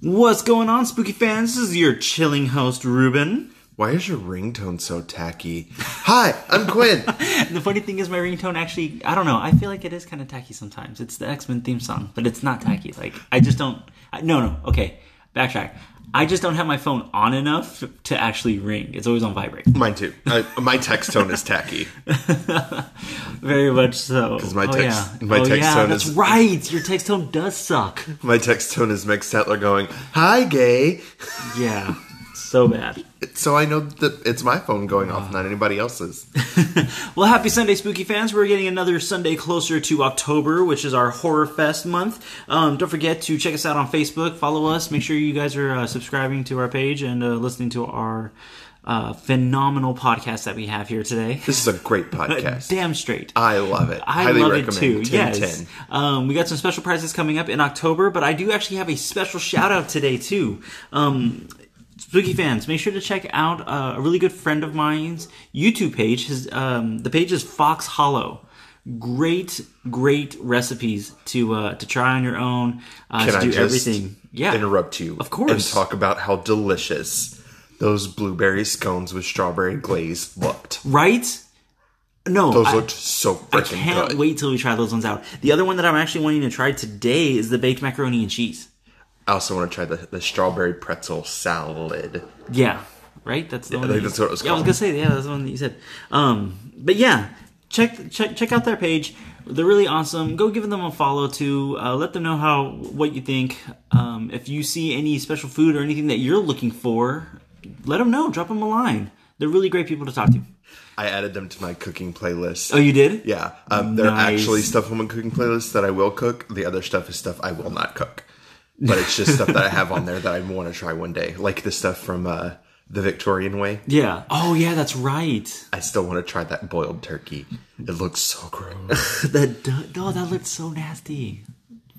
What's going on, spooky fans? This is your chilling host, Ruben. Why is your ringtone so tacky? Hi, I'm Quinn. The funny thing is, my ringtone actually, I don't know, I feel like it is kind of tacky sometimes. It's the X Men theme song, but it's not tacky. Like, I just don't. I, no, no, okay, backtrack. I just don't have my phone on enough to actually ring. It's always on vibrate. Mine too. I, my text tone is tacky. Very much so. 'Cause my oh, text- yeah. my oh, text yeah, tone that's is- right. Your text tone does suck. My text tone is Meg Statler going, "Hi, gay." Yeah, so bad. So I know that it's my phone going off, not anybody else's. Well, happy Sunday, spooky fans. We're getting another Sunday closer to October, which is our Horror Fest month. Um, don't forget to check us out on Facebook, follow us, make sure you guys are uh, subscribing to our page and uh, listening to our uh, phenomenal podcast that we have here today. This is a great podcast. Damn straight. I love it. I Highly love recommend. it too. 10, yes. 10. Um, we got some special prizes coming up in October, but I do actually have a special shout out today too. Um, Spooky fans, make sure to check out uh, a really good friend of mine's YouTube page. His um, the page is Fox Hollow. Great, great recipes to uh, to try on your own. Uh, Can to I do just everything. Yeah, Interrupt you, Of course. and talk about how delicious those blueberry scones with strawberry glaze looked. right. No, Those I- looked so freaking good. I can't good. wait till we try those ones out. The other one that I'm actually wanting to try today is the baked macaroni and cheese. I also want to try the, the strawberry pretzel salad. Yeah, right. That's the one. I think you- that's what it was Yeah, I was gonna say yeah, that's the one that you said. Um, but yeah, check check check out their page. They're really awesome. Go give them a follow too. Uh, let them know how what you think. Um, if you see any special food or anything that you're looking for, let them know. Drop them a line. They're really great people to talk to. I added them to my cooking playlist. Oh, you did? Yeah, um, there are Nice. actually stuff on my cooking playlist that I will cook. The other stuff is stuff I will not cook, but it's just stuff that I have on there that I want to try one day, like the stuff from uh, the Victorian way. Yeah. Oh yeah, that's right. I still want to try that boiled turkey. It looks so gross. that no, that looked so nasty.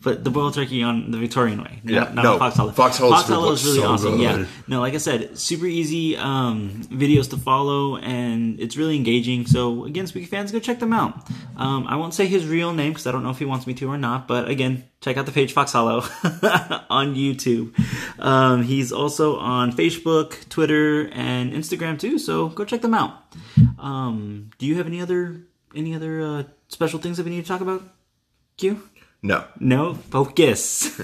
But the boiled turkey on the Victorian way, no, Yeah, not no, Fox Hollow. Fox Hollow is really so awesome. good. Yeah, no, like I said, super easy um, videos to follow, and it's really engaging. So again, Spooky fans, go check them out. Um, I won't say his real name because I don't know if he wants me to or not. But again, check out the page Fox Hollow on YouTube. Um, he's also on Facebook, Twitter, and Instagram too. So go check them out. Um, do you have any other any other uh, special things that we need to talk about? Q? No, No, focus.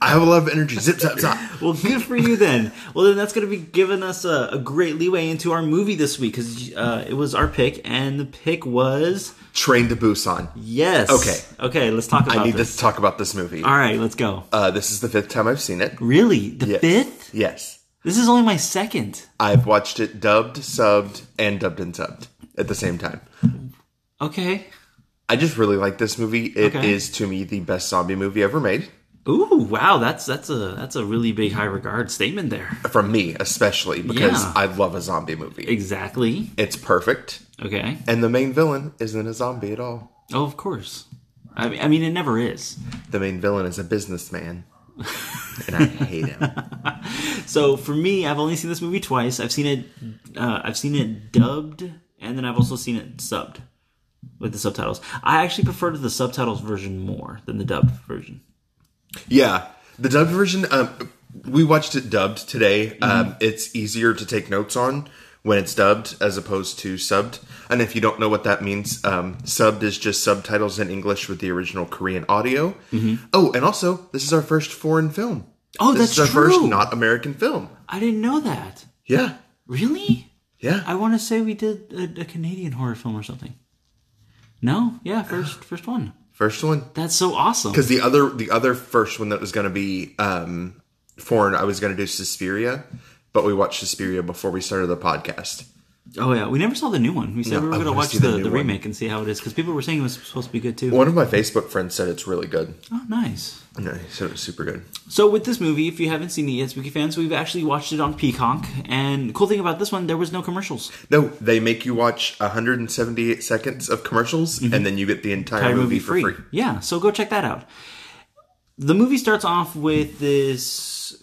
I have a lot of energy. Zip zap zap. well, good for you then. Well, then that's going to be giving us a, a great leeway into our movie this week because uh, it was our pick, and the pick was Train to Busan. yes. Okay. okay. Let's talk about I need this. to talk about this movie. All right, let's go. Uh, this is the fifth time I've seen it. Really, the Yes. fifth? Yes, This is only my second. I've watched it dubbed, subbed, and dubbed and subbed at the same time. Okay. I just really like this movie. It is Okay. to me the best zombie movie ever made. Ooh, wow. That's that's a that's a really big high regard statement there. From me, especially because Yeah. I love a zombie movie. Exactly. It's perfect, Okay. and the main villain isn't a zombie at all. Oh, of course. I mean, I mean, it never is. The main villain is a businessman, and I hate him. So for me, I've only seen this movie twice. I've seen it, uh, I've seen it dubbed, and then I've also seen it subbed with the subtitles. I actually prefer the subtitles version more than the dubbed version. Yeah, the dubbed version. Um, we watched it dubbed today. Um, it's easier to take notes on when it's dubbed as opposed to subbed. And if you don't know what that means, um, subbed is just subtitles in English with the original Korean audio. Oh, and also, this is our first foreign film. Oh, This that's is our first true. not American film. I didn't know that. Yeah, Really? yeah. I want to say we did a, a Canadian horror film or something. No, yeah, first first one. First one. That's so awesome. Because the other the other first one that was going to be um, foreign, I was going to do Suspiria, but we watched Suspiria before we started the podcast. Oh yeah, we never saw the new one. We said No, we were I going to wanna watch see the the, new the one. remake and see how it is because people were saying it was supposed to be good too. One of my Facebook friends said it's really good. Oh, nice. No, he said it was super good. So with this movie, if you haven't seen it yet, Spooky fans, we've actually watched it on Peacock. And the cool thing about this one, there was no commercials. No, they make you watch 178 seconds of commercials, and then you get the entire, Entire movie, for free. Yeah, so go check that out. The movie starts off with this,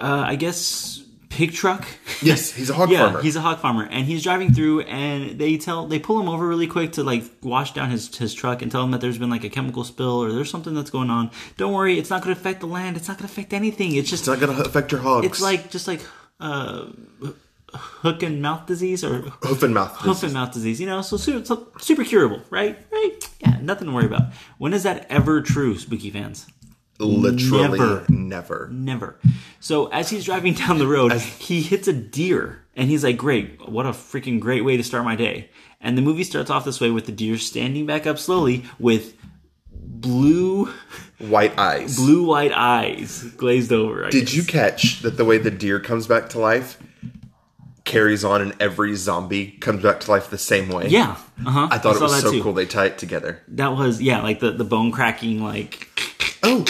uh, I guess, pig truck. Yes, he's a hog yeah, farmer. he's a hog farmer, and he's driving through, and they tell they pull him over really quick to like wash down his his truck and tell him that there's been like a chemical spill or there's something that's going on. Don't worry, it's not going to affect the land. It's not going to affect anything. It's just it's not going to affect your hogs. it's like just like uh, hook and mouth disease or hoof and mouth. hoof and mouth disease. You know, so super, so super curable, right? Right? Yeah, nothing to worry about. When is that ever true, spooky fans? Literally Never. never. Never. So as he's driving down the road, he hits a deer, and he's like, "Great! What a freaking great way to start my day!" And the movie starts off this way with the deer standing back up slowly with blue, White eyes. blue white eyes glazed over. I Did guess. you catch that the way the deer comes back to life carries on and every zombie comes back to life the same way? Yeah. Uh huh. I thought it was so too. cool they tie it together. That was yeah, like the the bone cracking, like Oh,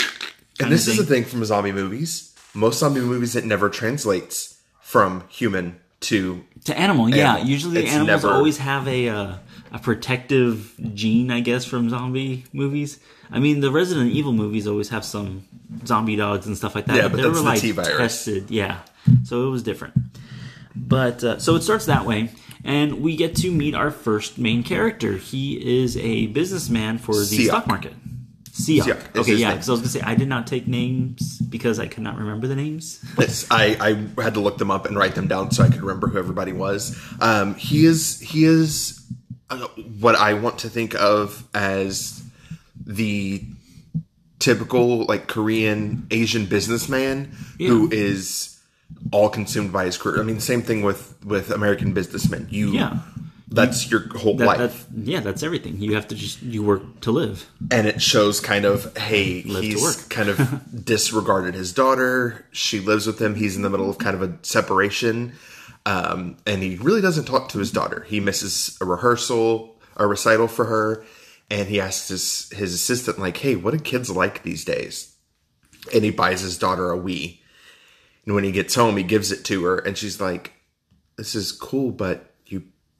and this is the thing from zombie movies. Most zombie movies, it never translates from human to. to animal. Yeah. Usually It's animals never- always have a uh, a protective gene, I guess, from zombie movies. I mean, the Resident Evil movies always have some zombie dogs and stuff like that. Yeah, but they that's were the like T-virus. tested. Yeah, so it was different. But uh, so it starts that way, and we get to meet our first main character. He is a businessman for the stock market. Siak. Siak Okay, yeah. Because I was gonna say I did not take names because I could not remember the names. Yes, I, I had to look them up and write them down so I could remember who everybody was. Um, he is he is uh, what I want to think of as the typical like Korean Asian businessman who is all consumed by his career. I mean, same thing with with American businessmen. You Yeah. That's your whole That, life, that, yeah, that's everything. You have to just you work to live. and it shows kind of hey Live he's kind of disregarded his daughter. She lives with him. He's in the middle of kind of a separation. Um, and he really doesn't talk to his daughter. He misses a rehearsal, a recital for her, and he asks his his assistant, like, "Hey, what do kids like these days?" And he buys his daughter a Wii. And when he gets home, he gives it to her, and she's like, "This is cool, but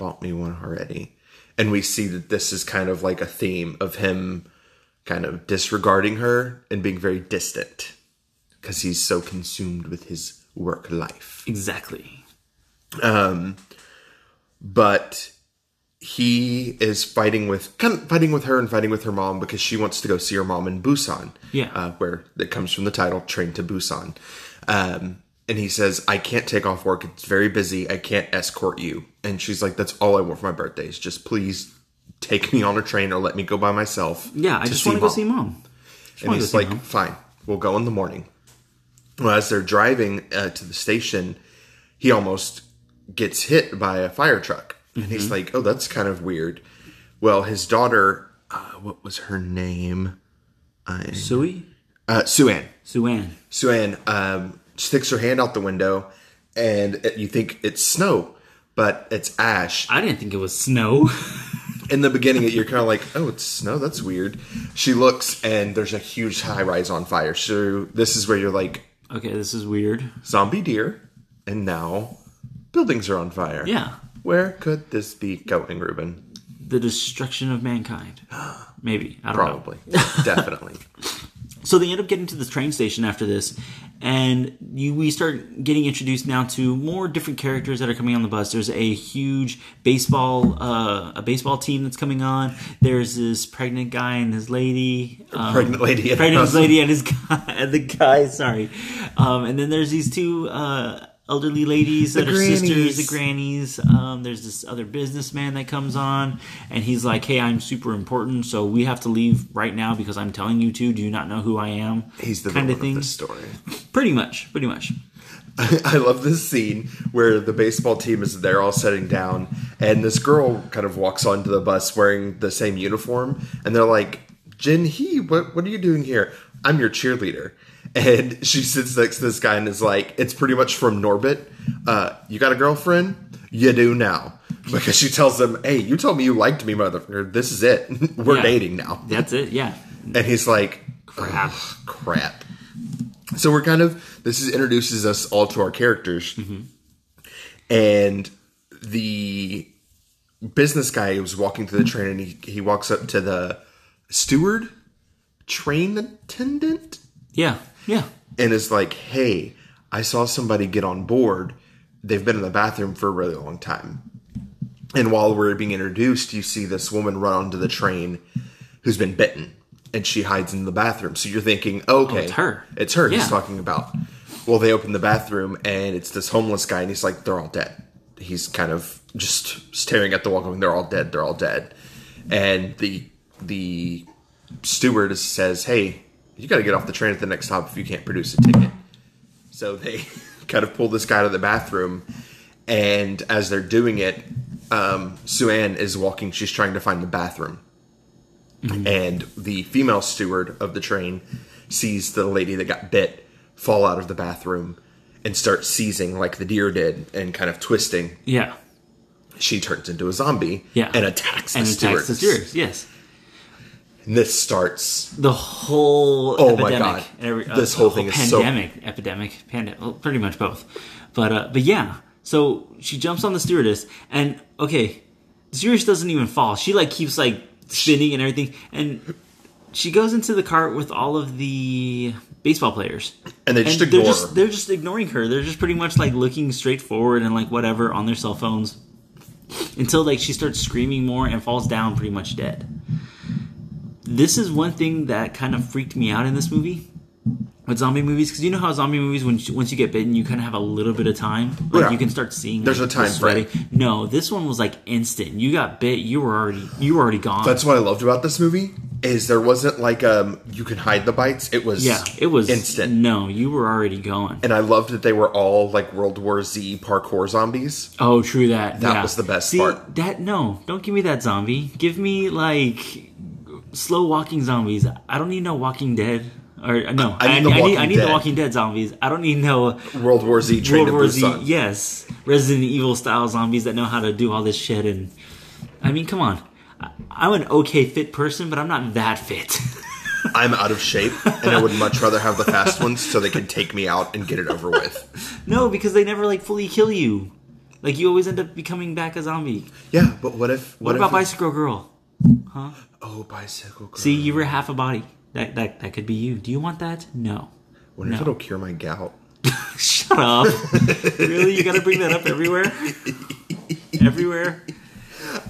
bought me one already." And we see that this is kind of like a theme of him kind of disregarding her and being very distant because he's so consumed with his work life Exactly. Um, but he is fighting with kind of fighting with her and fighting with her mom because she wants to go see her mom in Busan. Yeah. uh, where it comes from the title "Train to Busan." Um, and he says, "I can't take off work; it's very busy. I can't escort you." And she's like, "That's all I want for my birthday is just please take me on a train or let me go by myself." Yeah, I just want to go see mom. And he's like, fine, we'll go in the morning. Well, as they're driving uh, to the station, he almost gets hit by a fire truck. And Mm-hmm. he's like, oh, that's kind of weird. Well, his daughter, uh, what was her name? Sui, uh, Suan. Suan. Suan um, sticks her hand out the window, and it- you think it's snow, but it's ash. I didn't think it was snow. in the beginning you're kind of like oh it's snow? That's weird. She looks and there's a huge high rise on fire. So this is where you're like okay, this is weird. zombie deer and now buildings are on fire. Yeah, where could this be going ruben? The destruction of mankind. Maybe. I don't know. probably. Definitely So they end up getting to the train station after this, and you we start getting introduced now to more different characters that are coming on the bus. There's a huge baseball uh, a baseball team that's coming on. There's this pregnant guy and his lady, um, pregnant lady and pregnant lady and his guy, and the guy. Sorry, um, and then there's these two. Uh, Elderly ladies that are sisters, the grannies. Um, there's this other businessman that comes on, and he's like, "Hey, I'm super important, so we have to leave right now because I'm telling you to. Do you not know who I am?" he's the kind of thing. of story Pretty much, pretty much. I love this scene where the baseball team is there all sitting down, and this girl kind of walks onto the bus wearing the same uniform, and they're like, Jin Hee, what, what are you doing here? I'm your cheerleader. And she sits next to this guy and is like, it's pretty much from Norbit. Uh, you got a girlfriend? You do now. Because she tells him, hey, you told me you liked me, motherfucker. This is it. We're Yeah. dating now. That's it. Yeah. And he's like, Crap. Crap. So we're kind of this is introduces us all to our characters, and the business guy was walking through the train, and he he walks up to the steward, train attendant, Yeah. Yeah. and it's like, "Hey, I saw somebody get on board. They've been in the bathroom for a really long time. And while we're being introduced, you see this woman run onto the train who's been bitten and she hides in the bathroom. So you're thinking, okay, Oh, it's her. It's her he's talking about. Well, they open the bathroom and it's this homeless guy and he's like, they're all dead. He's kind of just staring at the wall going, they're all dead, they're all dead. And the the steward says, hey, you got to get off the train at the next stop if you can't produce a ticket. So they kind of pull this guy out of the bathroom, and as they're doing it, um, Sue-Ann is walking. She's trying to find the bathroom, and the female steward of the train sees the lady that got bit fall out of the bathroom and start seizing like the deer did and kind of twisting. Yeah. She turns into a zombie Yeah. and attacks the And attacks the steward. stewards. Yes. And this starts The whole Oh my. God. every- uh, This whole thing is so- pandemic, epidemic, pandemic. Well, pretty much both. But uh, but yeah. So she jumps on the stewardess, and okay, the stewardess doesn't even fall. She like keeps like spinning and everything, and she goes into the cart with all of the baseball players. And they just they're ignore just they're just ignoring her. They're just pretty much like looking straight forward and like whatever on their cell phones until like she starts screaming more and falls down pretty much dead. This is one thing that kind of freaked me out in this movie with zombie movies because you know how zombie movies when once you get bitten you kind of have a little bit of time like Yeah. you can start seeing There's like, a time the frame. No, this one was like instant. You got bit, you were already you were already gone. That's what I loved about this movie is there wasn't like um you can hide the bites. It was yeah, it was instant. No, you were already going. And I loved that they were all like World War Z parkour zombies. Oh, true that. That yeah. was the best See, part. That no, don't give me that zombie. Give me like slow walking zombies. I don't need no Walking Dead. Or uh, no, I need I, the I need, Walking I need Dead. the Walking Dead zombies. I don't need no World War Z Train World War Z. Yes, Resident Evil style zombies that know how to do all this shit. And I mean, come on. I- I'm an okay fit person, but I'm not that fit. I'm out of shape, and I would much rather have the fast ones so they can take me out and get it over with. no, because they never like fully kill you. Like you always end up becoming back a zombie. Yeah, but what if? What, What, about if, Bicycle Girl? Oh, bicycle. Girl. See, you were half a body. That that that could be you. Do you want that? No. Wonder if it'll cure my gout. Shut up. really? You gotta bring that up everywhere? everywhere?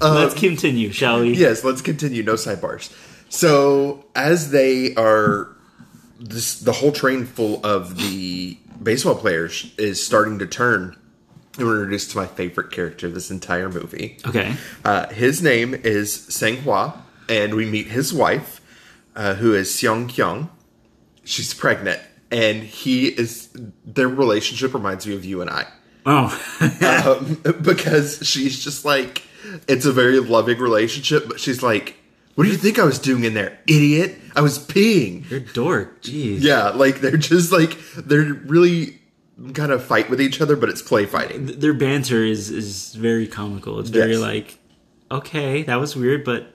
Let's continue, shall we? Yes, let's continue. No sidebars. So as they are, this the whole train full of the baseball players is starting to turn. And we're introduced to my favorite character this entire movie. Okay. Uh, his name is Sang Hua, and we meet his wife, uh, who is Seong Kyung. She's pregnant, and he is. Their relationship reminds me of you and I Oh. um, because she's just like it's a very loving relationship but she's like what do you think i was doing in there idiot i was peeing You're dork. Jeez. yeah like they're just like they're really kind of fight with each other but it's play fighting Their banter is is very comical. It's very Yes. like, okay, that was weird, but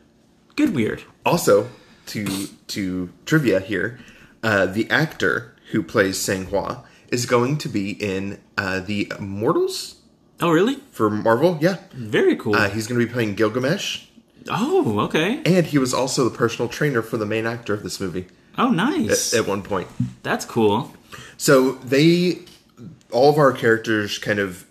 good weird. also to to trivia here uh, the actor who plays sang hua is going to be in uh, the immortals Oh, really? for marvel yeah Very cool. uh, he's going to be playing gilgamesh oh, okay. and he was also the personal trainer for the main actor of this movie Oh, nice. at one point That's cool. So they, all of our characters kind of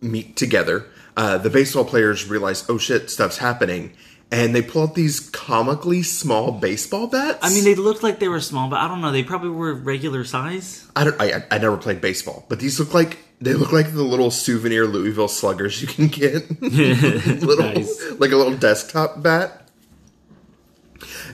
meet together. Uh, the baseball players realize, oh shit, stuff's happening. And they pull out these comically small baseball bats. I mean, they looked like they were small, but I don't know. They probably were regular size. I don't, I, I never played baseball, but these look like, they look like the little souvenir Louisville sluggers you can get. little, Nice. like a little desktop bat.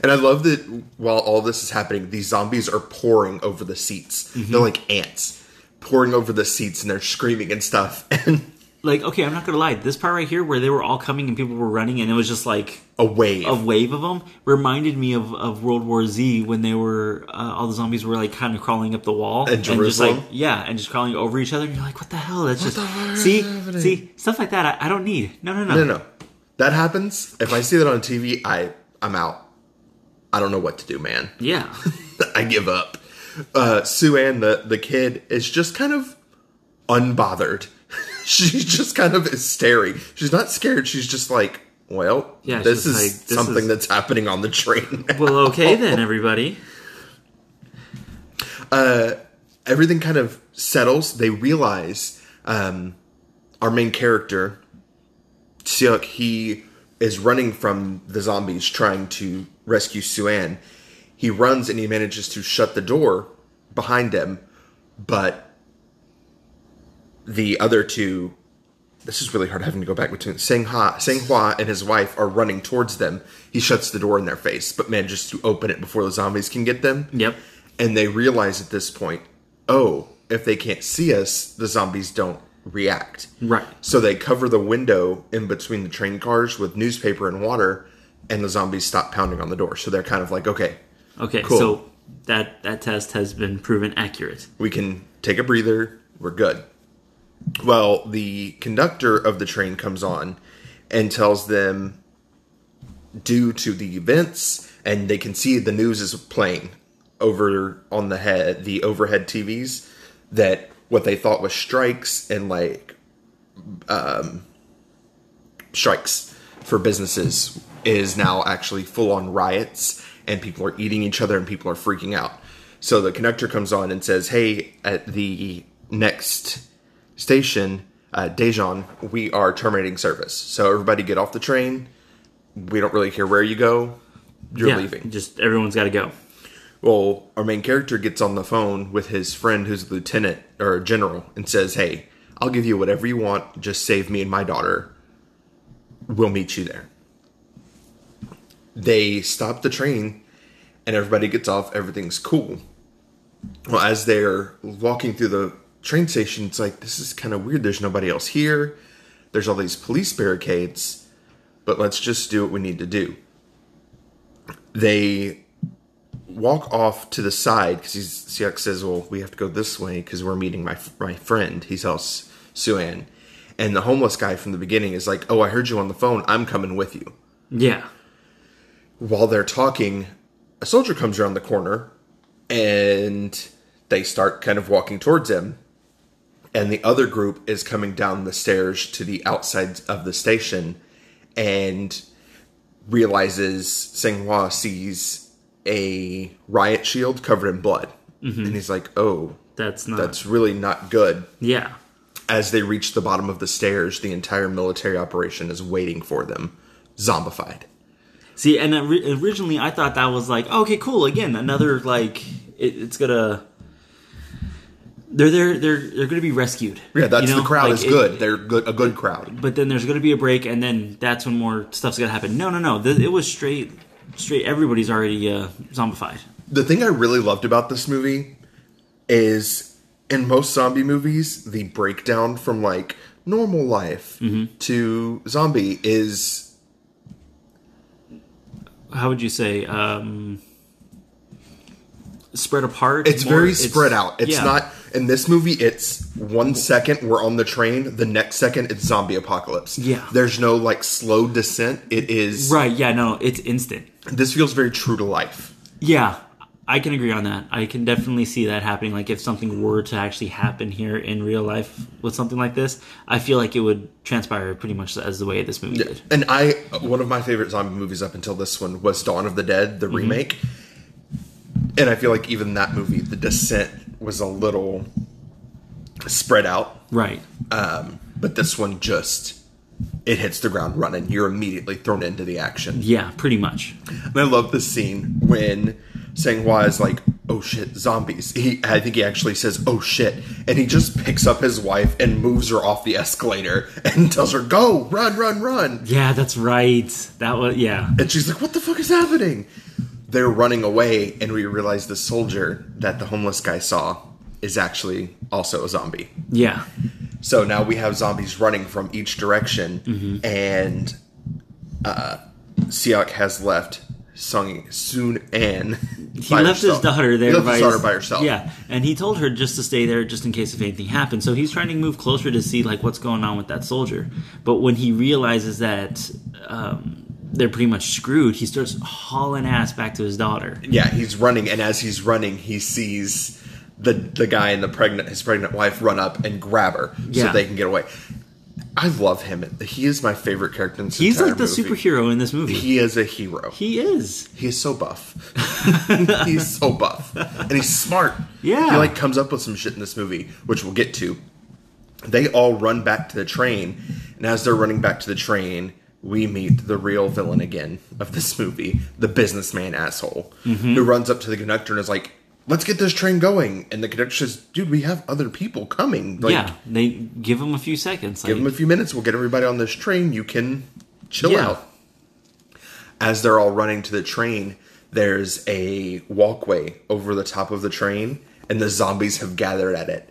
And I love that while all this is happening, these zombies are pouring over the seats. Mm-hmm. They're like ants pouring over the seats and they're screaming and stuff. And Like, okay, I'm not gonna lie. This part right here, where they were all coming and people were running, and it was just like a wave. a wave of them, reminded me of, of World War Z when they were uh, all the zombies were like kind of crawling up the wall In and just like yeah, and just crawling over each other. And you're like, what the hell? That's just fuck is see, see stuff like that. I, I don't need. No, no, no, no, no. That happens. If I see that on TV, I, I'm out. I don't know what to do, man. Yeah, I give up. Uh, Sue Ann, the, the kid, is just kind of unbothered. she just kind of is staring. She's not scared. She's just like, well, Yeah, this is like, this something is- that's happening on the train. well, okay then, everybody. Uh, everything kind of settles. They realize um, our main character, Siok, he is running from the zombies trying to rescue Suan. He runs and he manages to shut the door behind him, but the other two this is really hard having to go back between Sang Hua and his wife are running towards them. He shuts the door in their face, but manages to open it before the zombies can get them. Yep. And they realize at this point, oh, if they can't see us, the zombies don't react. Right. So they cover the window in between the train cars with newspaper and water, and the zombies stop pounding on the door. So they're kind of like, okay, Okay. Cool. So that that test has been proven accurate. we can take a breather. We're good. Well, the conductor of the train comes on and tells them, due to the events, and they can see the news is playing over on the head, the overhead TVs, that what they thought was strikes and like um, strikes for businesses is now actually full on riots, and people are eating each other and people are freaking out. So the conductor comes on and says, "Hey, at the next station, uh, Daejeon, we are terminating service. So everybody get off the train. We don't really care where you go. You're yeah. leaving." Just everyone's got to go. Well, our main character gets on the phone with his friend who's a lieutenant or a general and says, Hey, I'll give you whatever you want. Just save me and my daughter. We'll meet you there. They stop the train and everybody gets off. Everything's cool. Well, as they're walking through the train station, it's like, this is kind of weird. There's nobody else here. There's all these police barricades, but let's just do what we need to do. They walk off to the side because he's Siak says, "Well, we have to go this way because we're meeting my my friend." He tells Suan, and the homeless guy from the beginning is like, "Oh, I heard you on the phone. I'm coming with you." Yeah. While they're talking, a soldier comes around the corner, and they start kind of walking towards him. And the other group is coming down the stairs to the outside of the station, and realizes Senghua sees a riot shield covered in blood. Mm-hmm. And he's like, oh, That's not. that's really not good. yeah. As they reach the bottom of the stairs, the entire military operation is waiting for them, zombified. See, and originally I thought that was like, okay, cool. Again, another like it, it's gonna. They're they're they're they're gonna be rescued. Yeah, that's You know? the crowd Like, is it- good. They're good, a good crowd. but then there's gonna be a break, and then that's when more stuff's gonna happen. No, no, no. Th- It was straight, straight. Everybody's already uh, zombified. The thing I really loved about this movie is in most zombie movies, the breakdown from like normal life to zombie is How would you say? Um, spread apart. It's more- very spread out. It's yeah. not in this movie. It's one second we're on the train, the next second it's zombie apocalypse. Yeah. there's no like slow descent. It is right. Yeah, no, it's instant. This feels very true to life. Yeah, I can agree on that. I can definitely see that happening. Like if something were to actually happen here in real life with something like this, I feel like it would transpire pretty much as the way this movie did. And I one of my favorite zombie movies up until this one was Dawn of the Dead, the mm-hmm. remake. And I feel like even that movie, the descent was a little spread out. Right. Um, but this one just it hits the ground running. You're immediately thrown into the action. Yeah, pretty much. And I love this scene when Sanghua is like, "Oh shit, zombies!" He, I think he actually says, "Oh shit," and he just picks up his wife and moves her off the escalator and tells her, "Go, run, run, run!" Yeah, that's right. That was yeah. And she's like, "What the fuck is happening?" They're running away, and we realize the soldier that the homeless guy saw is actually also a zombie. Yeah. So now we have zombies running from each direction, Mm-hmm. and uh, Siak has left Sung Soon An. He left his daughter there He left by his daughter by herself. Yeah, and he told her just to stay there just in case if anything happened. So he's trying to move closer to see like what's going on with that soldier. But when he realizes that um, they're pretty much screwed, he starts hauling ass back to his daughter. Yeah, he's running, and as he's running, he sees the the guy and the pregnant his pregnant wife run up and grab her Yeah. so they can get away. I love him. He is my favorite character in this movie. He's like the movie. superhero in this movie. He is a hero. He is. He is so buff. he's so buff, and he's smart. Yeah. he like comes up with some shit in this movie, which we'll get to. They all run back to the train, and as they're running back to the train, we meet the real villain again of this movie, the businessman asshole, Mm-hmm. who runs up to the conductor and is like, "Let's get this train going." And the conductor says, "Dude, we have other people coming. Like, yeah, they give him a few seconds. Give like- them a few minutes. We'll get everybody on this train. You can chill Yeah. out. As they're all running to the train, there's a walkway over the top of the train, and the zombies have gathered at it.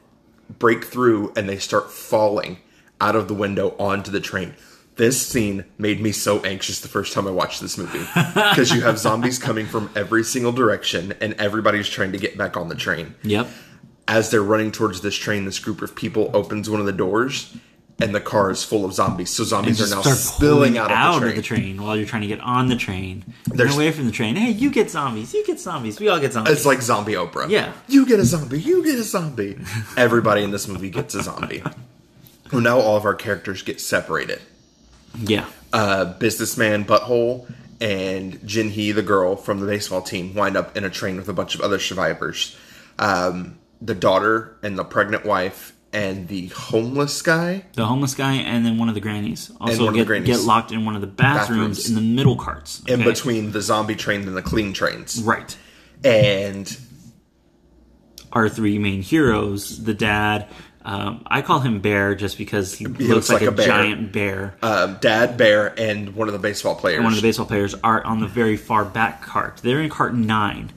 Break through, and they start falling out of the window onto the train. This scene made me so anxious the first time I watched this movie because you have zombies coming from every single direction, and everybody's trying to get back on the train Yep. as they're running towards this train, this group of people opens one of the doors, and the car is full of zombies. So zombies are now spilling pulling out, of, the train. while you're trying to get on the train. Get away from the train. Hey, you get zombies. You get zombies. We all get zombies. It's like zombie Oprah. Yeah. you get a zombie. You get a zombie. Everybody in this movie gets a zombie. well, now all of our characters get separated. Yeah. Uh, businessman Butthole and Jin Hee, the girl from the baseball team, wind up in a train with a bunch of other survivors. Um, the daughter and the pregnant wife and the homeless guy The homeless guy and then one of the grannies also one of the get, grannies. get locked in one of the bathrooms, Bathrooms. in the middle carts. in between the zombie train and the clean trains. Right. And Our three main heroes, the dad, um, I call him Bear just because he, looks, looks like, like a, bear. giant bear. um, Dad Bear and one of the baseball players. one of the baseball players are on the very far back cart. They're in cart nine.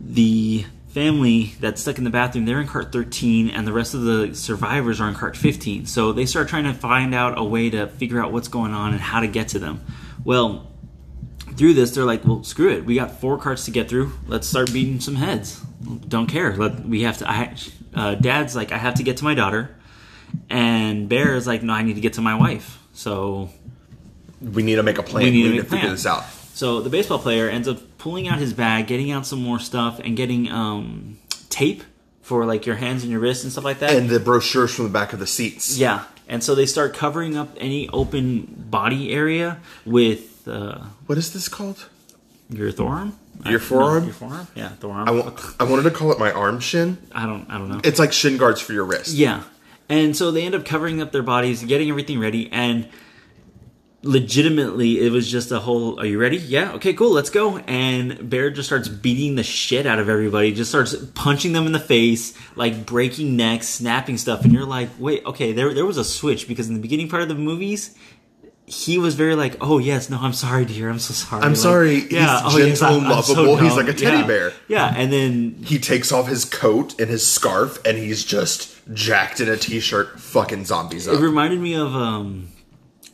The family that's stuck in the bathroom, they're in cart 13, and the rest of the survivors are in cart 15. So they start trying to find out a way to figure out what's going on and how to get to them. Well, through this, they're like, well, screw it. We got four carts to get through. Let's start beating some heads. Don't care. Let, we have to. I, uh, Dad's like, I have to get to my daughter. And Bear is like, no, I need to get to my wife. So we need to make a plan. We We need need, to to, figure this out. So the baseball player ends up pulling out his bag, getting out some more stuff, and getting um, tape for like your hands and your wrists and stuff like that. And the brochures from the back of the seats. yeah, and so they start covering up any open body area with uh, What is this called? Your forearm. Your forearm? Your forearm. Yeah, forearm. I, wa- I wanted to call it my arm shin. I don't. I don't know. It's like shin guards for your wrist. Yeah. And so they end up covering up their bodies, getting everything ready, and legitimately it was just a whole are you ready yeah okay cool let's go and bear just starts beating the shit out of everybody just starts punching them in the face like breaking necks snapping stuff and you're like wait okay there, there was a switch because in the beginning part of the movies he was very like oh yes no i'm sorry dear i'm so sorry I'm Like, sorry. He's gentle and lovable. He's dumb. like a teddy Yeah. bear. yeah and then He takes off his coat and his scarf, and he's just jacked in a t-shirt, fucking zombies It reminded me of um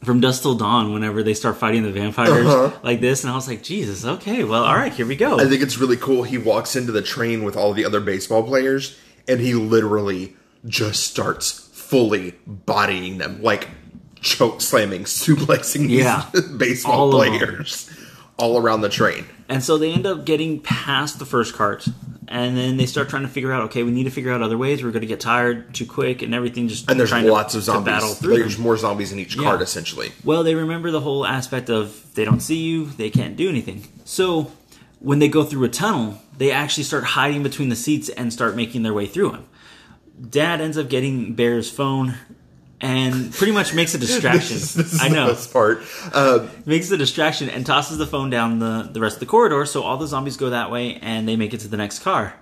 from Dusk Till Dawn whenever they start fighting the vampires Uh-huh. like this, and I was like, Jesus, okay, well, all right, here we go. I think it's really cool. He walks into the train with all the other baseball players, and he literally just starts fully bodying them, like choke slamming, suplexing these Yeah. baseball All players all around the train. And so they end up getting past the first cart, and then they start trying to figure out, okay, we need to figure out other ways. We're going to get tired too quick, and everything just And there's to- lots of to battle zombies. There's them. more zombies in each cart, essentially. Well, they remember the whole aspect of they don't see you, they can't do anything. So when they go through a tunnel, they actually start hiding between the seats and start making their way through them. Dad ends up getting Bear's phone and pretty much makes a distraction. This is I the know. best part. Uh, Makes a distraction and tosses the phone down the, the rest of the corridor, so all the zombies go that way and they make it to the next car.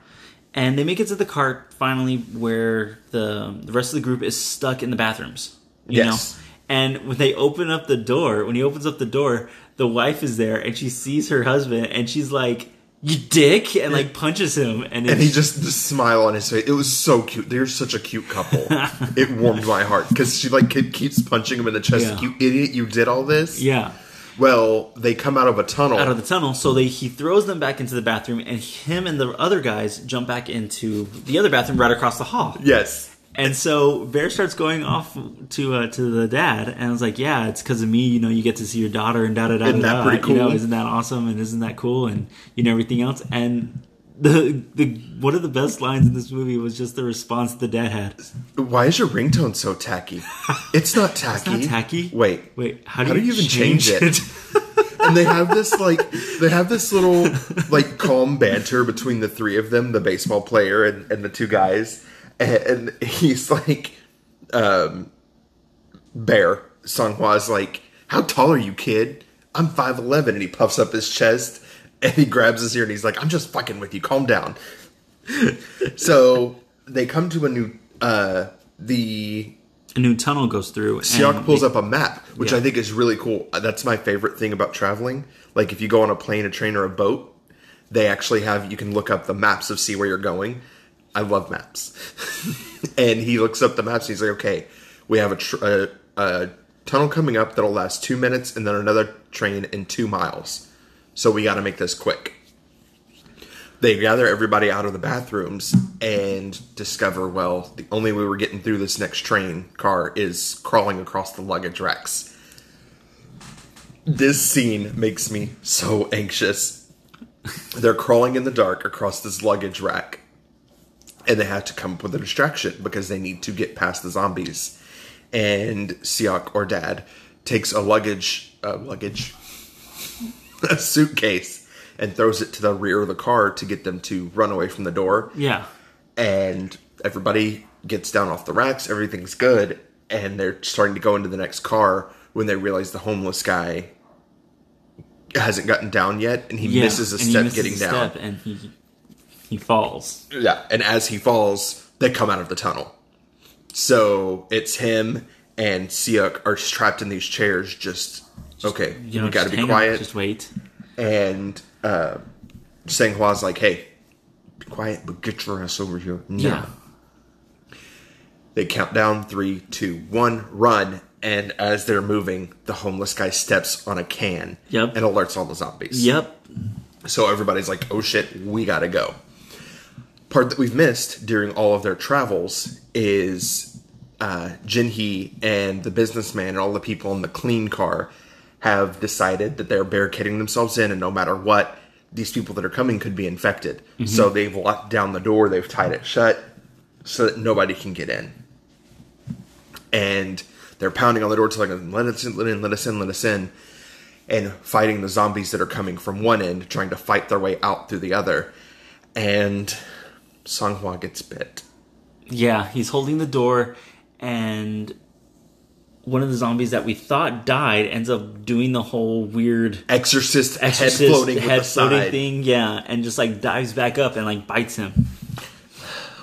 And they make it to the cart finally where the the rest of the group is stuck in the bathrooms. You Yes. know? And when they open up the door, when he opens up the door, the wife is there and she sees her husband and she's like, You dick and like punches him and, and he just the smile on his face. It was so cute. They're such a cute couple. it warmed my heart because she like keeps punching him in the chest. Yeah. Like, you idiot! You did all this. Yeah. Well, they come out of a tunnel. Out of the tunnel, so they he throws them back into the bathroom, and him and the other guys jump back into the other bathroom right across the hall. yes. And so Bear starts going off to uh, to the dad, and I was like, "Yeah, it's because of me. You know, you get to see your daughter, and da da da Isn't that pretty You know, cool? isn't that awesome? And isn't that cool? And you know everything else." And the the one of the best lines in this movie was just the response the dad had. Why is your ringtone so tacky? It's not tacky. not tacky? Wait, Wait, how do, How do you even change it? and they have this like they have this little like calm banter between the three of them, the baseball player and, and the two guys, and, he's like, um, Bear Songhwa's like, "How tall are you, kid? I'm five eleven, and he puffs up his chest and he grabs his ear and he's like, "I'm just fucking with you. Calm down." so they come to a new uh the a new tunnel goes through. Siak pulls up a map, which Yeah. I think is really cool. That's my favorite thing about traveling. Like if you go on a plane, a train, or a boat, they actually have you can look up the maps of see where you're going. I love maps. and he looks up the maps. And he's like, okay, we have a, tr- a, a tunnel coming up that'll last two minutes, and then another train in two miles. So we got to make this quick. They gather everybody out of the bathrooms and discover, well, the only way we're getting through this next train car is crawling across the luggage racks. This scene makes me so anxious. They're crawling in the dark across this luggage rack, and they have to come up with a distraction because they need to get past the zombies. And Siak or Dad takes a luggage, uh, luggage, a suitcase, and throws it to the rear of the car to get them to run away from the door yeah, and everybody gets down off the racks. Everything's good, and they're starting to go into the next car when they realize the homeless guy hasn't gotten down yet, and he yeah. misses a step misses getting a down. step and he he falls. Yeah, and as he falls, they come out of the tunnel. So it's him and Siak are trapped in these chairs. Just okay, You know, we got to be on, quiet. Just wait. and uh, Senghua's like, "Hey, be quiet, but get your ass over here now." Yeah. They count down three, two, one, run. And as they're moving, the homeless guy steps on a can Yep. and alerts all the zombies. Yep. So everybody's like, oh shit, we gotta go. Part that we've missed during all of their travels is uh, Jinhee and the businessman and all the people in the clean car have decided that they're barricading themselves in, and no matter what, these people that are coming could be infected. So they've locked down the door, they've tied it shut so that nobody can get in. And they're pounding on the door to like, let us in, let in, let us in, let us in and fighting the zombies that are coming from one end, trying to fight their way out through the other. And Songhua gets bit. Yeah, he's holding the door, and one of the zombies that we thought died ends up doing the whole weird Exorcist, exorcist head floating head floating thing. Yeah, and just like dives back up and like bites him.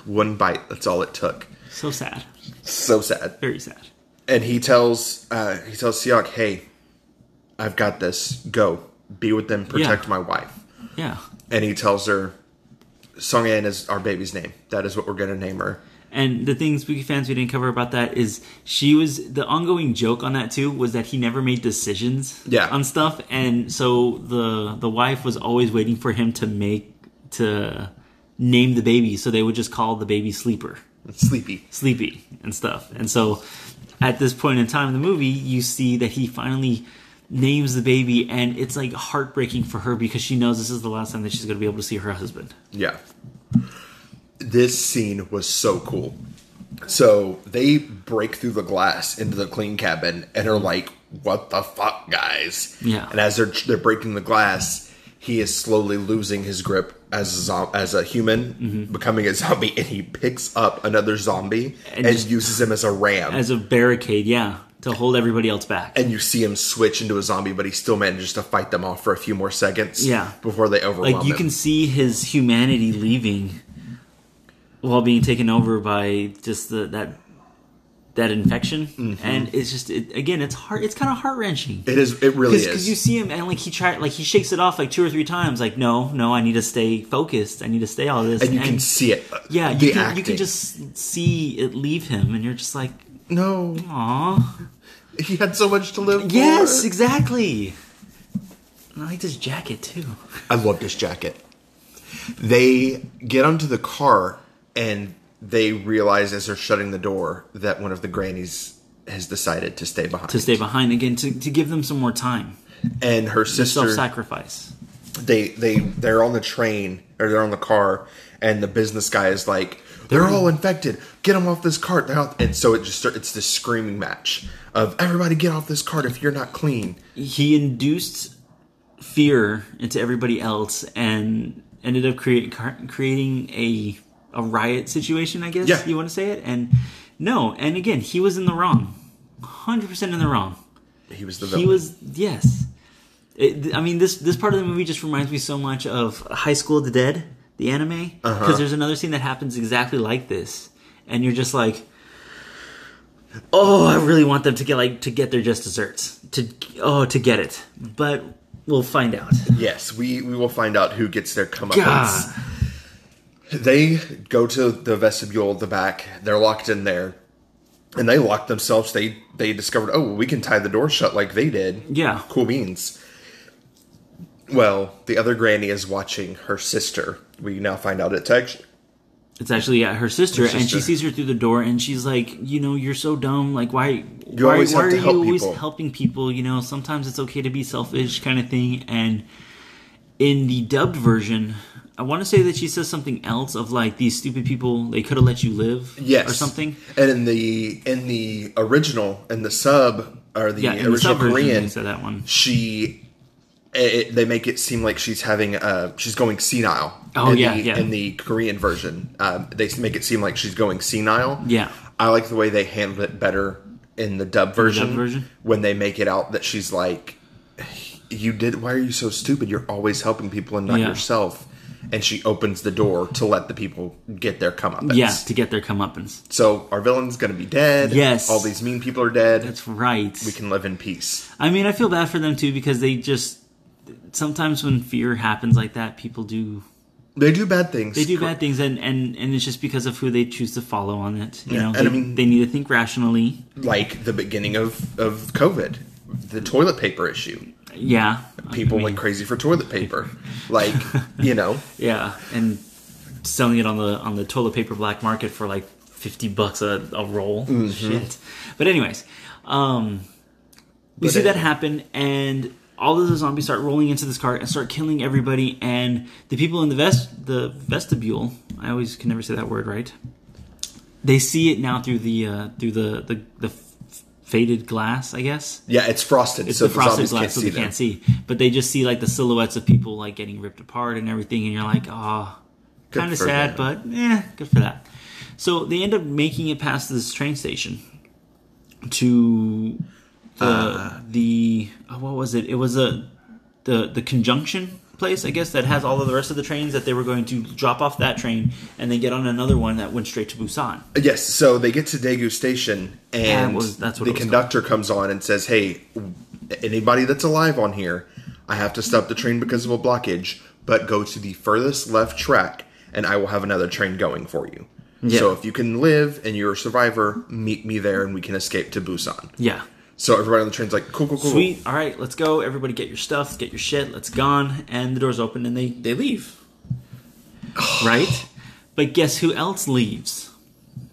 One bite. That's all it took. So sad. So sad. Very sad. And he tells uh, he tells Siak, "Hey, I've got this. Go be with them. Protect Yeah. my wife." Yeah. And he tells her, "Songyan is our baby's name. That is what we're going to name her." And the thing, spooky fans, we didn't cover about that is she was the ongoing joke on that too was that he never made decisions Yeah. on stuff, and so the the wife was always waiting for him to make to name the baby, so they would just call the baby Sleeper, Sleepy. Sleepy, and stuff. And so at this point in time in the movie, you see that he finally names the baby, and it's like heartbreaking for her because she knows this is the last time that she's going to be able to see her husband. Yeah. This scene was so cool. So they break through the glass into the clean cabin and are like, "What the fuck, guys?" Yeah. And as they're they're breaking the glass, he is slowly losing his grip as a as a human, mm-hmm. becoming a zombie, and he picks up another zombie and, And uses him as a ram. As a barricade, yeah, to hold everybody else back. and you see him switch into a zombie, but he still manages to fight them off for a few more seconds. Yeah. Before they overwhelm like you him. can see his humanity leaving while being taken over by just the that that infection Mm-hmm. and it's just it, again it's hard. it's kind of heart-wrenching It is. It really is. because you see him and like he tried like he shakes it off like two or three times like no no i need to stay focused i need to stay all this and you can see it. yeah the you can, you can just see it leave him and you're just like no. Aw. He had so much to live yes for. exactly And i like this jacket too I love this jacket. They get onto the car and they realize as they're shutting the door that one of the grannies has decided to stay behind. to stay behind again to, to give them some more time and her sister self-sacrifice they they they're on the train or they're on the car, and the business guy is like, "They're all infected. Get them off this cart." They're out- And so it just start, it's this screaming match of everybody get off this cart if you're not clean. he induced fear into everybody else and ended up create, creating a a riot situation. I guess Yeah. you want to say it. And no, and again, he was in the wrong, hundred percent in the wrong. He was the villain. He was yes. It, I mean, this this part of the movie just reminds me so much of High School of the Dead, the anime, because Uh-huh. there's another scene that happens exactly like this, and you're just like, oh, I really want them to get like to get their just desserts, to oh to get it, but we'll find out. Yes, we we will find out who gets their comeuppance. They go to the vestibule at the back. They're locked in there, and they lock themselves. They they discovered, oh, we can tie the door shut like they did. Yeah. cool beans. Well, the other granny is watching her sister. We now find out it's actually it's actually yeah, her sister, Her and she sees her through the door, and she's like, you know, you're so dumb. Like, why? You why, always why have are you help always people." helping people? You know, sometimes it's okay to be selfish, kind of thing. And in the dubbed version, I want to say that she says something else of like these stupid people. They could have let you live, yes or something. And in the in the original in the sub or the Yeah, in the original version, Korean, said that one. she it, they make it seem like she's having uh she's going senile Oh, in yeah, the, yeah. in the korean version um, they make it seem like she's going senile Yeah. i like the way they handle it better in the dub version, version? when they make it out that she's like you did why are you so stupid you're always helping people and not Yeah. yourself and she opens the door to let the people get their comeuppance Yeah, to get their comeuppance. so our villain's gonna be dead Yes. all these mean people are dead That's right. we can live in peace I mean, I feel bad for them too because they just sometimes when fear happens like that, people do they do bad things they do bad things, and and and it's just because of who they choose to follow on it. You Yeah, know, they, I mean- they need to think rationally. like the beginning of of COVID, the toilet paper issue. Yeah, People I mean, went crazy for toilet paper, like you know. yeah, and selling it on the on the toilet paper black market for like fifty bucks a, a roll. Mm-hmm. Shit. But anyways, um, we But see that happen, and all of the zombies start rolling into this cart and start killing everybody. And the people in the vest the vestibule, I always can never say that word right. They see it now through the uh, through the the the f- faded glass, I guess. Yeah, it's frosted, It's so the frosted glass, so they them. can't see. But they just see like the silhouettes of people like getting ripped apart and everything, and you're like, ah, Good kind of sad, but eh, good for that. So they end up making it past this train station to the Uh. the oh, what was it? It was a the the conjunction place, I guess, that has all of the rest of the trains that they were going to drop off that train and then get on another one that went straight to Busan. Yes, so they get to Daegu Station, and That was- that's what the conductor comes on and says, "Hey, anybody that's alive on here, I have to stop the train because of a blockage, but go to the furthest left track, and I will have another train going for you. Yeah. So if you can live and you're a survivor, meet me there, and we can escape to Busan." Yeah. So everybody on the train's like, "Cool, cool, cool." Sweet. All right, let's go. Everybody get your stuff, get your shit. Let's gone. And the doors open and they they leave. right? But guess who else leaves?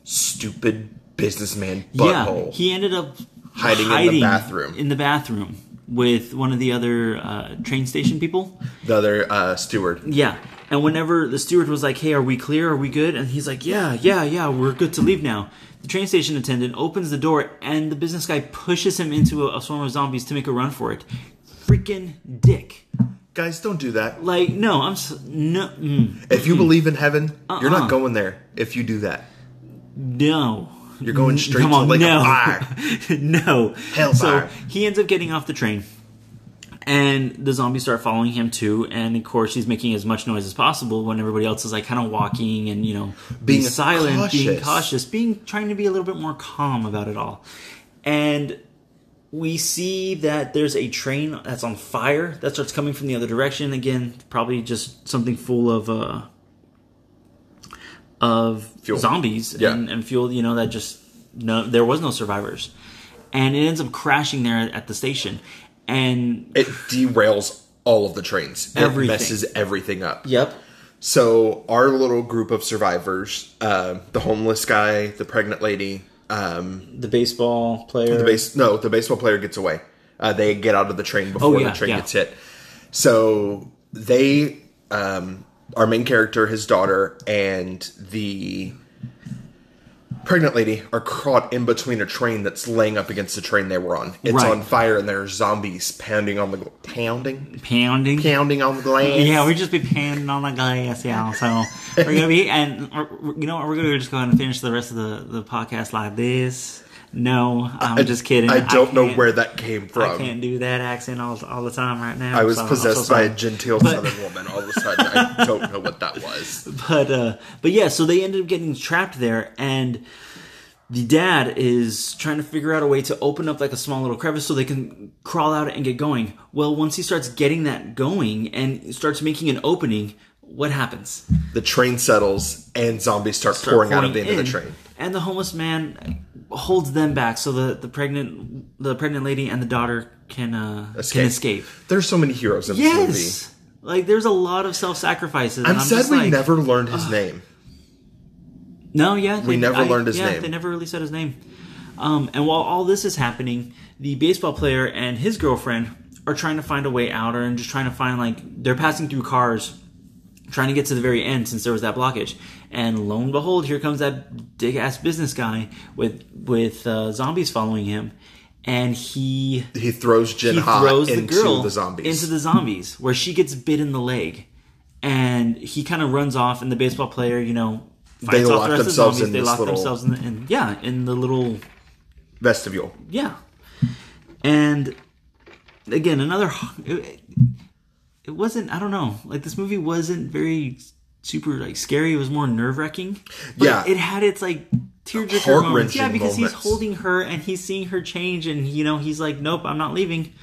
Stupid businessman Yeah, he ended up Hiding in the bathroom. In the bathroom with one of the other uh, train station people. the other uh, steward. Yeah. And whenever the steward was like, "Hey, are we clear? Are we good?" and he's like, "Yeah, yeah, yeah, we're good to leave now." The train station attendant opens the door, and the business guy pushes him into a, a swarm of zombies to make a run for it. Freaking dick! Guys, don't do that. Like, no, I'm s- no, mm, If you believe in heaven, you're Uh-uh. not going there. If you do that, no. you're going straight to like no, a fire. no. Hellfire. So he ends up getting off the train, and the zombies start following him too. And of course, he's making as much noise as possible when everybody else is like kind of walking and you know being, Being silent, being cautious. cautious, being trying to be a little bit more calm about it all. And we see that there's a train that's on fire that starts coming from the other direction. Again, probably just something full of uh of Fuel. zombies Yeah. and, and fuel. You know that just no, there was no survivors, and it ends up crashing there at the station. And It derails all of the trains. It messes everything up. yep, So our little group of survivors, uh, the homeless guy, the pregnant lady, um, the baseball player. the base no, the baseball player gets away. Uh, they get out of the train before Oh, yeah, the train yeah. gets hit. So they, um, our main character, his daughter, and the pregnant lady are caught in between a train that's laying up against the train they were on. It's Right. on fire, and there are zombies pounding on the gl- pounding, Pounding. pounding on the glass. Yeah, we just be pounding on the glass, yeah. So we're gonna be, and uh, you know what? We're gonna just go ahead and finish the rest of the, the podcast like this. No, I'm just kidding. I don't know where that came from. I can't do that accent all, all the time right now. I was so possessed so by a genteel But- southern woman. All of a sudden, I don't know what that was. but uh but yeah so they ended up getting trapped there and the dad is trying to figure out a way to open up like a small little crevice so they can crawl out and get going well once he starts getting that going and starts making an opening what happens The train settles, and zombies start, pouring, out of the end of the train. and the homeless man holds them back so the, the pregnant the pregnant lady and the daughter can uh Escape. can escape There's so many heroes in this movie. yes like there's a lot of self-sacrifices I'm, and sad we like, never learned his name. No, yeah, We never learned his yeah, name. They never really said his name. Um, and while all this is happening, the baseball player and his girlfriend are trying to find a way out, or and just trying to find like they're passing through cars, trying to get to the very end since there was that blockage. And lo and behold, here comes that big ass business guy with with uh, zombies following him, and he He throws Jin he throws the into girl the zombies. into the zombies, where she gets bit in the leg, and he kind of runs off, and the baseball player, you know, They lock the themselves zombies. in They lock little- themselves in, the, in, yeah, in the little vestibule. yeah, and again another. It, wasn't. I don't know. Like this movie wasn't very super like scary. It was more nerve wracking. Yeah. it had its like tearjerker moments. Yeah, because he's holding her and he's seeing her change, and you know he's like, "Nope, I'm not leaving.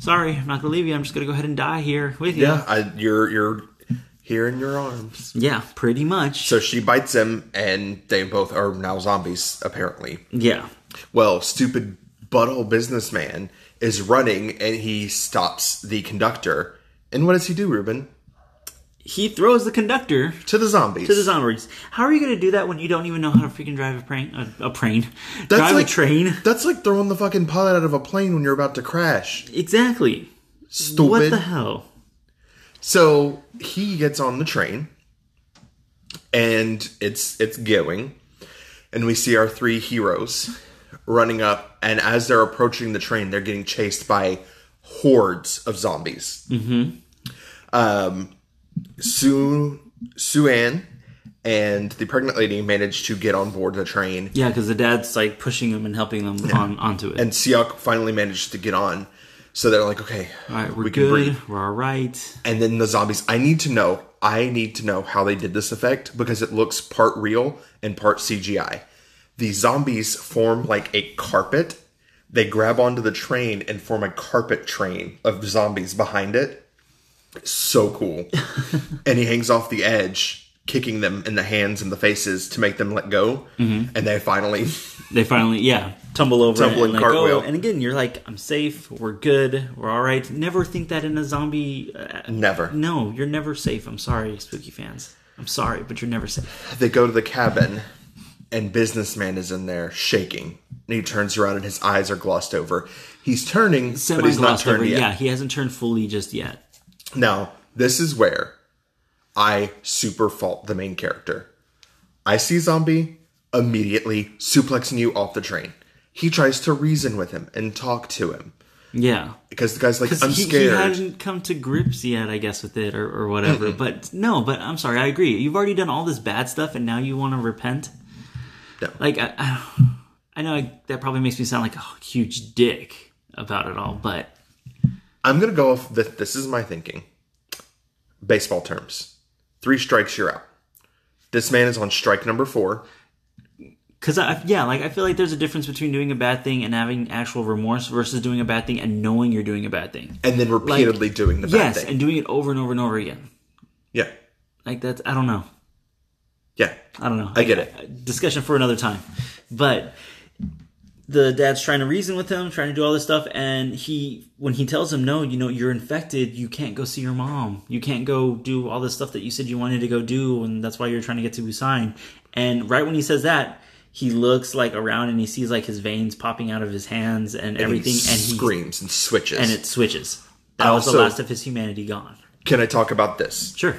Sorry, I'm not gonna leave you. I'm just gonna go ahead and die here with you." Yeah, I, you're you're here in your arms. yeah, pretty much. So she bites him, and they both are now zombies. Apparently, yeah, well, stupid butthole businessman is running, and he stops the conductor. And what does he do, Ruben? he throws the conductor To the zombies. to the zombies. How are you gonna do that when you don't even know how to freaking drive a plane? A, a plane. That's drive like a train. That's like throwing the fucking pilot out of a plane when you're about to crash. Exactly. Stupid. What the hell? So he gets on the train, and it's it's going, and we see our three heroes running up, and as they're approaching the train, they're getting chased by hordes of zombies. Mm-hmm. Um, Sue Sue-Ann and the pregnant lady manage to get on board the train, Yeah, because the dad's like pushing them and helping them on onto it. and Siak finally managed to get on. So they're like, okay, all right, we're we can good. breathe. We're all right. and then the zombies i need to know i need to know how they did this effect because it looks part real and part cgi the zombies form like a carpet they grab onto the train and form a carpet train of zombies behind it so cool and he hangs off the edge kicking them in the hands and the faces to make them let go and they finally They finally, yeah, tumble over Tumble and and let cartwheel. go. And again, you're like, I'm safe. We're good. We're all right. Never think that in a zombie. Uh, never no, you're never safe. I'm sorry, spooky fans. I'm sorry, but you're never safe. they go to the cabin and businessman is in there shaking and he turns around and his eyes are glossed over he's turning but he's not turned over. yet Yeah, he hasn't turned fully just yet. now this is where i super fault the main character i see zombie immediately suplexing you off the train he tries to reason with him and talk to him Yeah. because the guy's like i'm he, scared he hadn't come to grips yet, I guess, with it or, or whatever. But no, but I'm sorry, I agree. You've already done all this bad stuff, and now you want to repent. No. Like I, I, I know I, that probably makes me sound like a huge dick about it all, but i'm gonna go off th- this is my thinking baseball terms three strikes you're out this man is on strike number four because I, yeah, like I feel like there's a difference between doing a bad thing and having actual remorse versus doing a bad thing and knowing you're doing a bad thing. and then repeatedly doing the bad Yes, thing and doing it over and over and over again. yeah Like that's I don't know. Yeah I don't know. I get it. Discussion for another time. But the dad's trying to reason with him, trying to do all this stuff, and he when he tells him, No, you know, you're infected, you can't go see your mom. You can't go do all this stuff that you said you wanted to go do, and that's why you're trying to get to Busan. And right when he says that, he looks like around and he sees like his veins popping out of his hands and, everything he and he screams and switches and it switches. That I was the last of his humanity gone. Can I talk about this? Sure.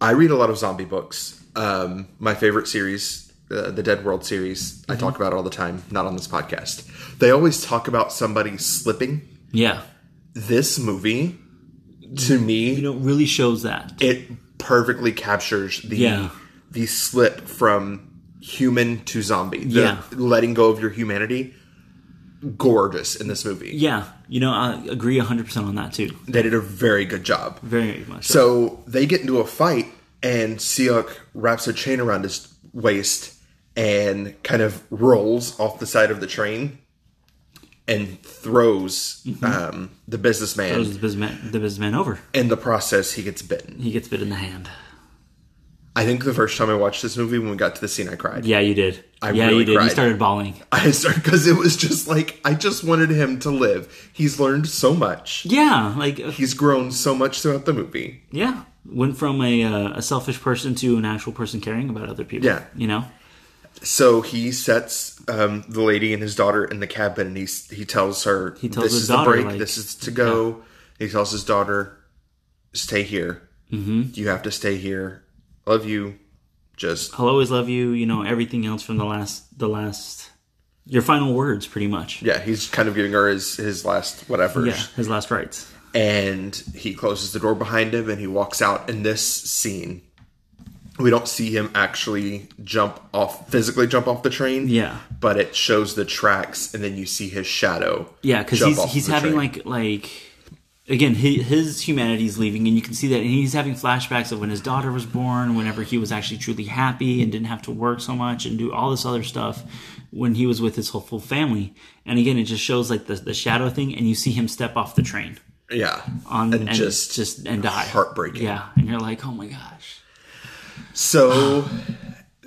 I read a lot of zombie books. Um, my favorite series, uh, the Dead World series, I talk about it all the time, not on this podcast. They always talk about somebody slipping. Yeah. This movie, to me, You know, really shows that. it perfectly captures the Yeah. the slip from human to zombie. The Yeah. letting go of your humanity. Gorgeous in this movie. Yeah. You know, I agree 100% on that too. They did a very good job. Very much. So. So they get into a fight, and Siok wraps a chain around his waist and kind of rolls off the side of the train and throws um, the businessman. Throws the businessman, the businessman over. In the process, he gets bitten. He gets bit in the hand. I think the first time I watched this movie, when we got to the scene, I cried. Yeah, you did. I yeah, really you did. You started bawling. I started because it was just like I just wanted him to live. He's learned so much. Yeah, like uh, He's grown so much throughout the movie. yeah, went from a uh, a selfish person to an actual person caring about other people. Yeah. you know. So he sets um, the lady and his daughter in the cabin, and he he tells her, He tells "This is daughter, the break. like- this is to go." He tells his daughter, "Stay here. Mm-hmm. You have to stay here. Love you. Just I'll always love you. You know everything else from the last the last your final words, pretty much. yeah." He's kind of giving her his his last whatever. Yeah, his last rites. And he closes the door behind him and he walks out in this scene we don't see him actually jump off physically jump off the train Yeah. but it shows the tracks and then you see his shadow Yeah, because he's he's having train. like like again his, his humanity is leaving, and you can see that, and he's having flashbacks of when his daughter was born, whenever he was actually truly happy and didn't have to work so much and do all this other stuff when he was with his whole full family. And again, it just shows like the the shadow thing, and you see him step off the train yeah. On and, and just just and die. heartbreaking. Yeah, and you're like, oh my gosh. so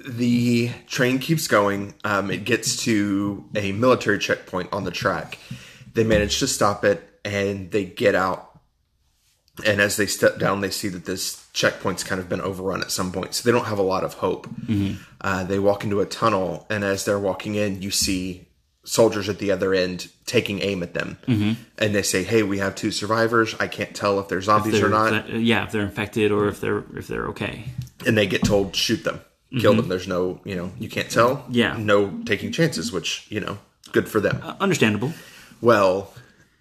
the train keeps going. Um, it gets to a military checkpoint on the track. They manage to stop it and they get out. And as they step down they see that this checkpoint's kind of been overrun at some point so they don't have a lot of hope. Uh, they walk into a tunnel and as they're walking in you see soldiers at the other end taking aim at them and they say hey we have two survivors i can't tell if they're zombies They're- or not yeah, if they're infected or if they're if they're okay. and they get told shoot them kill them there's no you know you can't tell Mm-hmm. Yeah. no taking chances which you know good for them Uh, understandable. well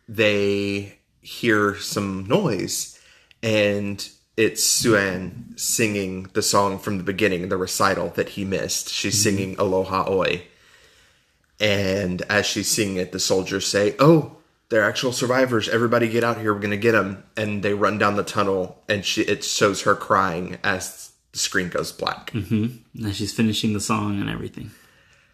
they hear some noise and it's Suan singing the song from the beginning the recital that he missed she's Mm-hmm. singing Aloha Oe and as she's singing it the soldiers say oh they're actual survivors everybody get out here we're gonna get them and they run down the tunnel and she it shows her crying as the screen goes black And she's finishing the song and everything.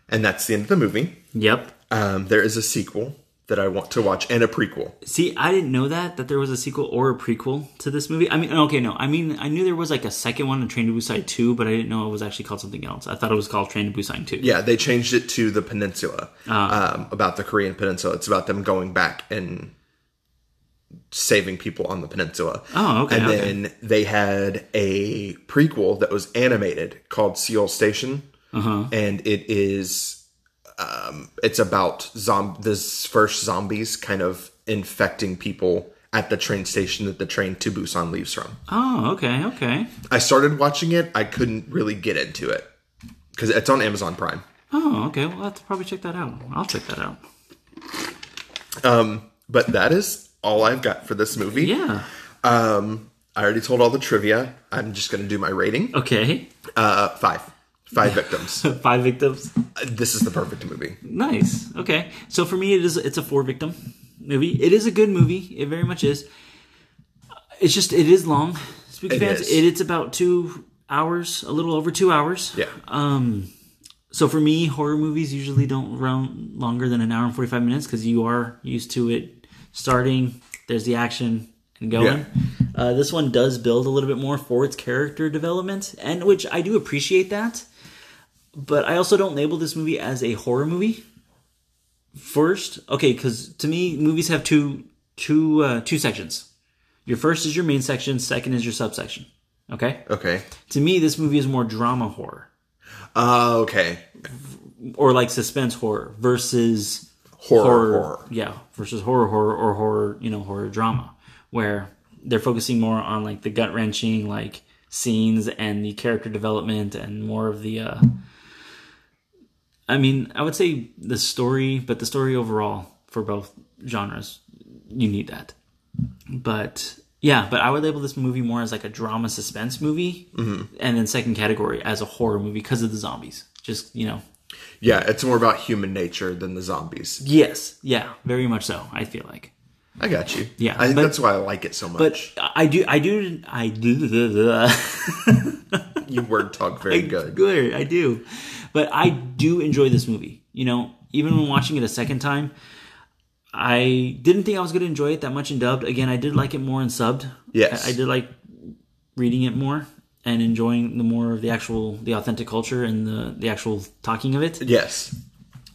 and that's the end of the movie. Yep. Um, there is a sequel that I want to watch and a prequel. See, I didn't know that that there was a sequel or a prequel to this movie. I mean, okay, no, I mean, I knew there was like a second one, a Train to Busan two, but I didn't know it was actually called something else. I thought it was called Train to Busan two. Yeah, they changed it to the peninsula Ah. um, about the Korean peninsula. It's about them going back and saving people on the peninsula. Oh, okay, And okay. then they had a prequel that was animated called Seoul Station, Uh-huh. and it is um, it's about zom- this first zombies kind of infecting people at the train station that the train to Busan leaves from. Oh, okay, okay. I started watching it. I couldn't really get into it because it's on Amazon Prime. Oh, okay. Well, I'll have to probably check that out. I'll check that out. Um, but that is all I've got for this movie. Yeah. Um, I already told all the trivia. I'm just going to do my rating. Okay. Uh, five. Five victims. Five victims. This is the perfect movie. Nice. Okay. So for me, it is it's a four victim movie. It is a good movie. It very much is. It's just it is long. Spooky It fans. is. It, it's about two hours, a little over two hours. Yeah. Um. So for me, horror movies usually don't run longer than an hour and forty five minutes because you are used to it starting. There's the action and going. Uh, this one does build a little bit more for its character development, and which I do appreciate that. But I also don't label this movie as a horror movie first okay because to me movies have two two uh, two sections your first is your main section second is your subsection okay Okay. to me this movie is more drama horror Uh, okay. or like suspense horror versus Horror, horror. yeah versus horror horror or horror you know horror drama where they're focusing more on like the gut wrenching like scenes and the character development and more of the. uh I mean, I would say the story, but the story overall for both genres, you need that. But yeah, but I would label this movie more as like a drama suspense movie, mm-hmm. and then second category as a horror movie because of the zombies. Just you know, Yeah, it's more about human nature than the zombies. yes, yeah, very much so. I feel like. I got you. Yeah, I think but- that's why I like it so much. But I do, I do, I do. you word talk very good. Good, I do. But I do enjoy this movie. You know, even when watching it a second time, I didn't think I was going to enjoy it that much in dubbed. Again, I did like it more in subbed. Yes. I, I did like reading it more and enjoying the more of the actual, the authentic culture and the the actual talking of it. Yes.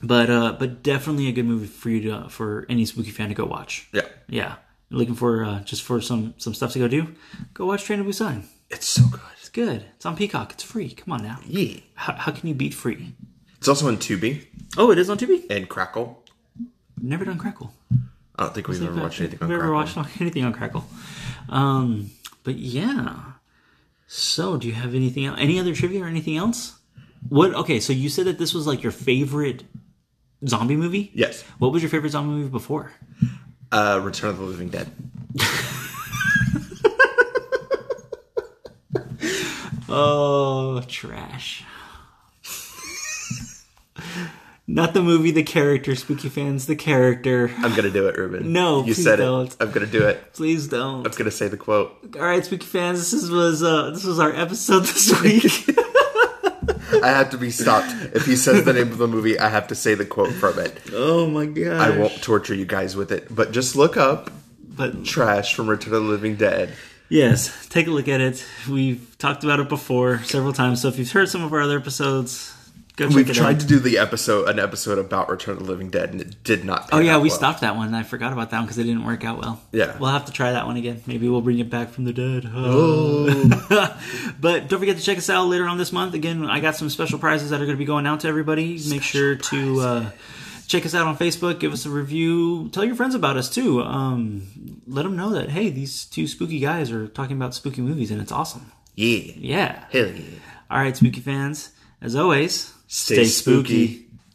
But uh, but definitely a good movie for you to for any spooky fan to go watch. Yeah. Yeah, looking for uh, just for some some stuff to go do. Go watch Train to Busan. It's so good. Good. It's on Peacock. It's free. Come on now. Yeah. How, how can you beat free? It's also on Tubi Oh, it is on TV. and Crackle. Never done Crackle. I don't think we've ever watched anything on Crackle. We've Crackle. ever watched anything on Crackle. Um, but yeah. So, do you have anything else? Any other trivia or anything else? What? Okay, so you said that this was like your favorite zombie movie. Yes. What was your favorite zombie movie before? Uh, Return of the Living Dead. Oh, trash. Not the movie, the character. Spooky fans, the character. I'm gonna do it, Ruben. No, you please said don't. it. I'm gonna do it. Please don't. I'm gonna say the quote. All right, spooky fans, this is, was uh, this was our episode this week. I have to be stopped. If he says the name of the movie, I have to say the quote from it. oh my god! I won't torture you guys with it, but just look up But Trash from Return of the Living Dead. Yes, take a look at it. We've talked about it before several times. So if you've heard some of our other episodes, go check We've it tried out. to do the episode, an episode about Return of the Living Dead, and it did not. Oh yeah, out we well. stopped that one. I forgot about that one because it didn't work out well. Yeah. we'll have to try that one again. Maybe we'll bring it back from the dead. Oh. but don't forget to check us out later on this month. Again, I got some special prizes that are going to be going out to everybody. Make sure to uh, check us out on Facebook. Give us a review. Tell your friends about us too. Um, let them know that hey, these two spooky guys are talking about spooky movies, and it's awesome. Yeah, Yeah. hell yeah. All right, spooky fans. As always, Stay spooky.